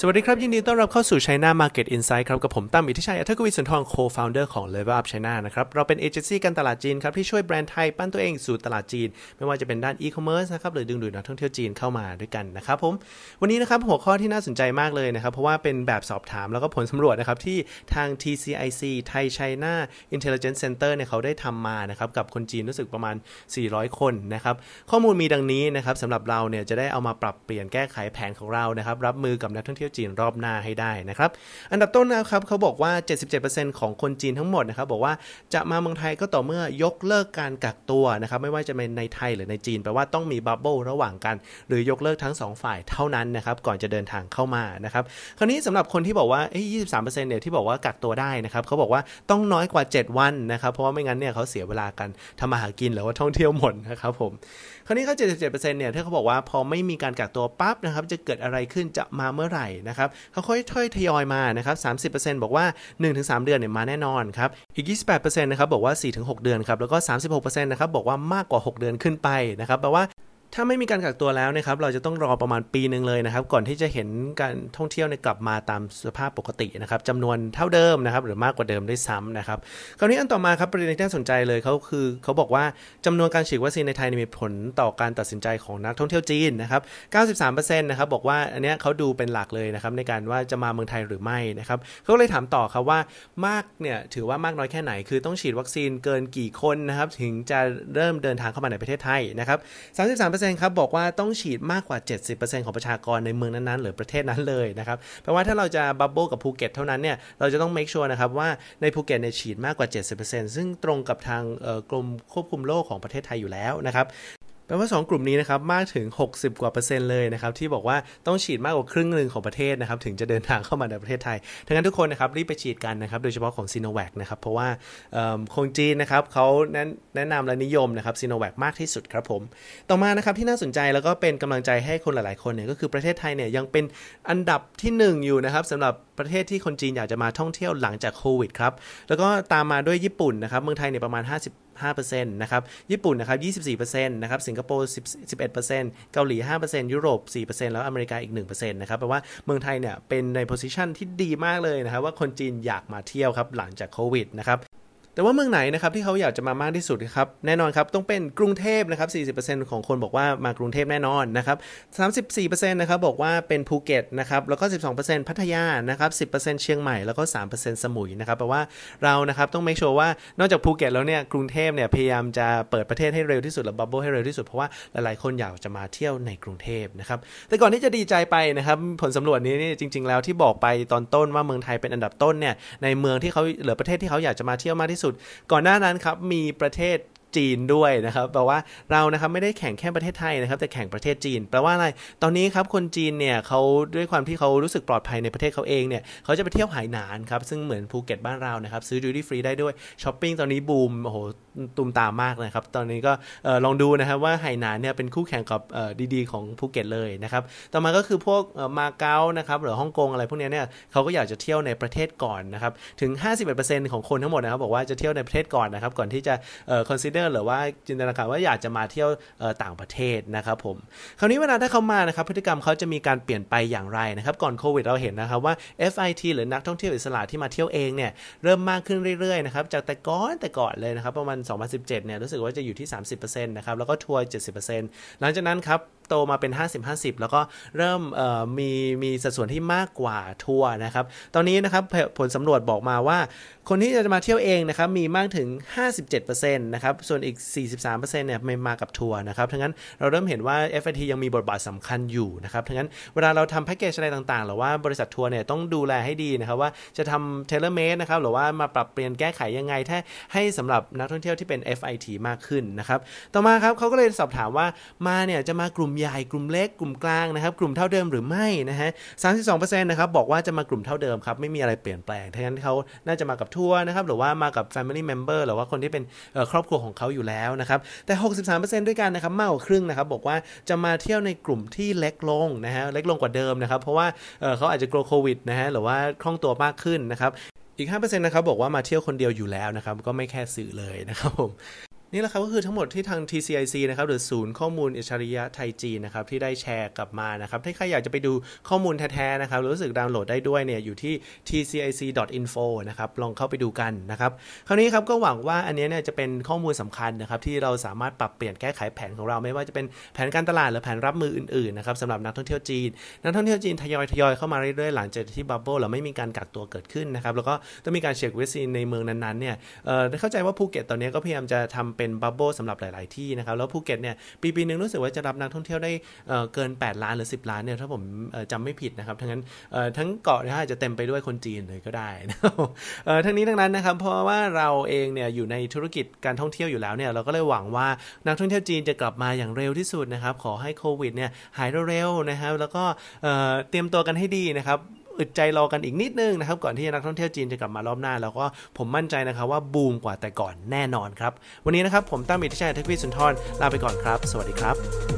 สวัสดีครับ ยินดีต้อนรับเข้าสู่ China Market Insight ครับ กับผมตั้มอิทธิชัยอัธกวีสุนทร Co-founder ของ Level Up China นะครับ เราเป็นเอเจนซี่การตลาดจีนครับ ที่ช่วยแบรนด์ไทยปั้นตัวเองสู่ตลาดจีน ไม่ว่าจะเป็นด้าน e-commerce นะครับ หรือดึงดูดนักท่องเที่ยวจีนเข้ามาด้วยกันนะครับผม วันนี้นะครับหัวข้อที่น่าสนใจมากเลยนะครับ เพราะว่าเป็นแบบสอบถามแล้วก็ผลสำรวจนะครับที่ทาง TCIC ไทย China Intelligence Center เนี่ยเขาได้ทำมานะครับกับคนจีนรู้สึกประมาณ 400 คนนะครับข้อมูลมีดังนี้นะครับสำหรับเราเนี่ยจะได้เอามาปรับเปลี่ยนแก้ไขแผนของเรานะครับรับมือกับนักท่องเที่ยวจีนรอบหน้าให้ได้นะครับอันดับต้นนะครับเขาบอกว่า 77%ของคนจีนทั้งหมดนะครับบอกว่าจะมาเมืองไทยก็ต่อเมื่อยกเลิกการกักตัวนะครับไม่ว่าจะเป็นในไทยหรือในจีนแปลว่าต้องมีบับเบิลระหว่างกัน หรือยกเลิกทั้ง 2 ฝ่ายเท่านั้นนะครับก่อนจะเดินทางเข้ามานะครับคราวนี้สำหรับคนที่บอกว่าเอ้ย23%เนี่ยที่บอกว่ากักตัวได้นะครับเขาบอกว่าต้องน้อยกว่า 7 วันนะครับเพราะว่าไม่งั้นเนี่ยเขาเสียเวลากันทำมาหากินหรือว่าท่องเที่ยวหมดนะครับผมคราวนี้เขา77%เนี่ยที่เขาบอกว่าพอไม่มีการกักตัวปั๊บนะครับจะเกิดอะไรขึ้นจะมาเมื่อไหร่นะครับเขาค่อยๆทยอยมานะครับ 30%บอกว่า 1-3 เดือนเนี่ยมาแน่นอนครับอีก 28%นะครับบอกว่า 4-6 เดือนครับแล้วก็ 36%นะครับบอกว่ามากกว่า 6 เดือนขึ้นไปนะครับแปลว่า ถ้าไม่มีการกักตัวแล้วนะครับ เราจะต้องรอประมาณปีหนึ่งเลยนะครับ ก่อนที่จะเห็นการท่องเที่ยวในกลับมาตามสภาพปกตินะครับจำนวนเท่าเดิมนะครับ หรือมากกว่าเดิมด้วยซ้ำนะครับ คราวนี้อันต่อมาครับประเด็นที่น่าสนใจเลยเขาคือเขาบอกว่าจำนวนการฉีดวัคซีนในไทยมีผลต่อการตัดสินใจของนักท่องเที่ยวจีนนะครับ 93%นะครับบอกว่าอันนี้เขาดูเป็นหลักเลยนะครับในการว่าจะมาเมืองไทยหรือไม่นะครับเขาเลยถามต่อครับว่ามากเนี่ยถือว่ามากน้อยแค่ไหน คือต้องฉีดวัคซีนเกินกี่คนนะครับถึงจะเริ่มเดินทางเข้ามาในประเทศไทยนะครับ 33%ครับบอกว่าต้องฉีดมากกว่า 70%ของประชากรในเมืองนั้นๆ หรือประเทศนั้นเลยนะครับ แปลว่าถ้าเราจะ bubble กับภูเก็ตเท่านั้นเนี่ย เราจะต้อง make sure นะครับว่าในภูเก็ตเนี่ยฉีดมากกว่า 70%ซึ่งตรงกับทางกรมควบคุมโรคของประเทศไทยอยู่แล้วนะครับ แปลว่า 2 กลุ่มนี้นะครับมากถึง 60 กว่าเปอร์เซ็นต์เลยนะครับที่บอกว่าต้องฉีดมากกว่าครึ่งหนึ่งของประเทศนะครับถึงจะเดินทางเข้ามาในประเทศไทยทั้งนั้นทุกคนนะครับรีบไปฉีดกันนะครับโดยเฉพาะของซีโนแวคนะครับเพราะว่าคงจีนนะครับเขาแนะนำและนิยมนะครับซีโนแวคมากที่สุดครับผม ต่อมานะครับที่น่าสนใจแล้วก็เป็นกำลังใจให้คนหลาย ๆ คนเนี่ยก็คือประเทศไทยเนี่ยยังเป็นอันดับที่ 1 อยู่นะครับสำหรับประเทศที่คนจีนอยากจะมาท่องเที่ยวหลังจากโควิดครับแล้วก็ตามมาด้วยญี่ปุ่นนะครับเมืองไทยเนี่ยประมาณ 50 5%นะครับ ญี่ปุ่นนะครับ 24%นะครับ สิงคโปร์ 11%เกาหลี 5%ยุโรป 4%แล้วอเมริกาอีก 1%นะครับแปลว่าเมืองไทยเนี่ยเป็นในโพสิชันที่ดีมากเลยนะครับว่าคนจีนอยากมาเที่ยวครับหลังจากโควิดนะครับ แต่ว่าเมืองไหนนะครับที่เขาอยากจะมามากที่สุดครับแน่นอนครับต้องเป็นกรุงเทพนะครับ 40%ของคนบอกว่ามากรุงเทพแน่นอนนะครับ 34%นะครับบอกว่าเป็นภูเก็ตนะครับแล้วก็ 12%พัทยานะครับ 10%เชียงใหม่แล้วก็ 3%สมุยนะครับแปลว่าเรานะครับต้อง make sure ว่านอกจากภูเก็ตแล้วเนี่ยกรุงเทพเนี่ยพยายามจะเปิดประเทศให้เร็วที่สุดและบับเบิ้ลให้เร็วที่สุดเพราะว่าหลายๆคนอยากจะมาเที่ยวในกรุงเทพนะครับแต่ก่อนที่จะดีใจไปนะครับผลสำรวจนี้นี่จริง ๆ แล้วที่บอกไปตอนต้นว่าเมืองไทยเป็นอันดับต้นเนี่ยในเมืองที่เขาหรือประเทศที่เขาอยากจะมาเที่ยวมากที่สุดก่อนหน้านั้นครับมีประเทศจีนด้วยนะครับแปลว่าเรานะครับไม่ได้แข่งแค่ประเทศไทยนะครับแต่แข่งประเทศจีนแปลว่าอะไรตอนนี้ครับคนจีนเนี่ยเขาด้วยความที่เขารู้สึกปลอดภัยในประเทศเขาเองเนี่ยเขาจะไปเที่ยวไหหนานครับซึ่งเหมือนภูเก็ตบ้านเรานะครับซื้อ duty free ได้ด้วยช้อปปิ้งตอนนี้บูมโอ้โห ตูมตามมากนะครับ ตอนนี้ก็ลองดูนะครับว่าไหหนานเนี่ยเป็นคู่แข่งกับดีๆ ของภูเก็ตเลยนะครับ ต่อมาก็คือพวกมาเก๊านะครับหรือฮ่องกงอะไรพวกนี้เนี่ยเขาก็อยากจะเที่ยวในประเทศก่อนนะครับ ถึง 51%ของคนทั้งหมดนะครับบอกว่าจะเที่ยวในประเทศก่อนนะครับ ก่อนที่จะ consider หรือว่าจินตนาการว่าอยากจะมาเที่ยวต่างประเทศนะครับผม คราวนี้เวลาถ้าเขามานะครับพฤติกรรมเขาจะมีการเปลี่ยนไปอย่างไรนะครับ ก่อนโควิดเราเห็นนะครับว่า FIT หรือนักท่องเที่ยวอิสระที่มาเที่ยวเองเนี่ยเริ่มมากขึ้นเรื่อยๆนะครับจากแต่ก่อนแต่ก่อนเลยนะครับประมาณ2017 เนี่ยรู้สึกว่าจะอยู่ที่ 30%นะครับแล้วก็ทัวร์ 70%หลังจากนั้นครับ โตมาเป็น 50-50 แล้วก็เริ่มมีมีสัดส่วนที่มากกว่าทัวร์นะครับ ตอนนี้นะครับผลสำรวจบอกมาว่า คนที่จะมาเที่ยวเองนะครับมีมากถึง 57%นะครับ ส่วนอีก 43%เนี่ยไม่มากับทัวร์นะครับดังนั้นเราเริ่มเห็นว่า FIT ยังมีบทบาทสำคัญอยู่นะครับดังนั้นเวลาเราทำแพ็กเกจอะไรต่างๆ หรือว่าบริษัททัวร์เนี่ยต้องดูแลให้ดีนะครับว่าจะทำ tailor-made นะครับหรือว่ามาปรับเปลี่ยนแก้ไขยังไงถ้าให้สำหรับนักท่องเที่ยวที่เป็น FIT มากขึ้นนะครับ ต่อมาครับเขาก็เลยสอบถามว่ามาเนี่ยจะมากลุ่มใหญ่กลุ่มเล็กกลุ่มกลางนะครับ กลุ่มเท่าเดิมหรือไม่นะฮะ32%นะครับบอกว่าจะมากลุ่มเท่าเดิมครับไม่มีอะไรเปลี่ยนแปลงดังนั้นเขาน่าจะมากับทัวร์นะครับหรือว่ามากับ Family Member หรือว่าคนที่เป็นครอบครัวของเขาอยู่แล้วนะครับแต่ 63%ด้วยกันนะครับมากกว่าครึ่งนะครับบอกว่าจะมาเที่ยวในกลุ่มที่เล็กลงนะฮะเล็กลงกว่าเดิมนะครับเพราะว่าเขาอาจจะกลัวโควิดนะฮะหรือว่าคล่องตัวมากขึ้นนะครับอีก 5%นะครับ บอกว่ามาเที่ยวคนเดียวอยู่แล้วนะครับ ก็ไม่แค่สื่อเลยนะครับผม นี่แหละครับก็คือทั้งหมดที่ทาง TCIC นะครับหรือศูนย์ข้อมูลอิชริยะไทยจีนนะครับที่ได้แชร์กลับมานะครับถ้าใครอยากจะไปดูข้อมูลแท้ๆนะครับรู้สึกดาวน์โหลดได้ด้วยเนี่ยอยู่ที่ tcic.info นะครับลองเข้าไปดูกันนะครับคราวนี้ครับก็หวังว่าอันนี้เนี่ยจะเป็นข้อมูลสำคัญนะครับที่เราสามารถปรับเปลี่ยนแก้ไขแผนของเราไม่ว่าจะเป็นแผนการตลาดหรือแผนรับมืออื่นๆนะครับสำหรับนักท่องเที่ยวจีน นักท่องเที่ยวจีนทยอยทยอยเข้ามาเรื่อยๆหลังจากที่ bubble เราไม่มีการกักตัวเกิดขึ้นนะครับแล้วก็ต้องมีการเช็ควัคซีนในเมืองนั้นๆเนี่ยเข้าใจว่าภูเก็ตตอนนี้ก็พยายามจะทำเป็น bubble สำหรับหลาย ๆ ที่นะครับ แล้วภูเก็ตเนี่ยปีปีหนึ่งรู้สึกว่าจะรับนักท่องเที่ยวได้เกิน 8 ล้านหรือ 10 ล้านเนี่ยถ้าผมจำไม่ผิดนะครับทั้งนั้นทั้งเกาะนะอาจจะเต็มไปด้วยคนจีนเลยก็ได้นะทั้งนี้ทั้งนั้นนะครับเพราะว่าเราเองเนี่ยอยู่ในธุรกิจการท่องเที่ยวอยู่แล้วเนี่ยเราก็เลยหวังว่านักท่องเที่ยวจีนจะกลับมาอย่างเร็วที่สุดนะครับขอให้โควิดเนี่ยหายเร็วๆนะครับแล้วก็เตรียมตัวกันให้ดีนะครับ อึดใจรอกันอีกนิดนึงนะครับก่อนที่นักท่องเที่ยวจีนจะกลับมารอบหน้า แล้วก็ผมมั่นใจนะครับว่าบูมกว่าแต่ก่อนแน่นอนครับ วันนี้นะครับผมตั้มอิทธิชัยเทควิสุนทรลาไปก่อนครับ สวัสดีครับ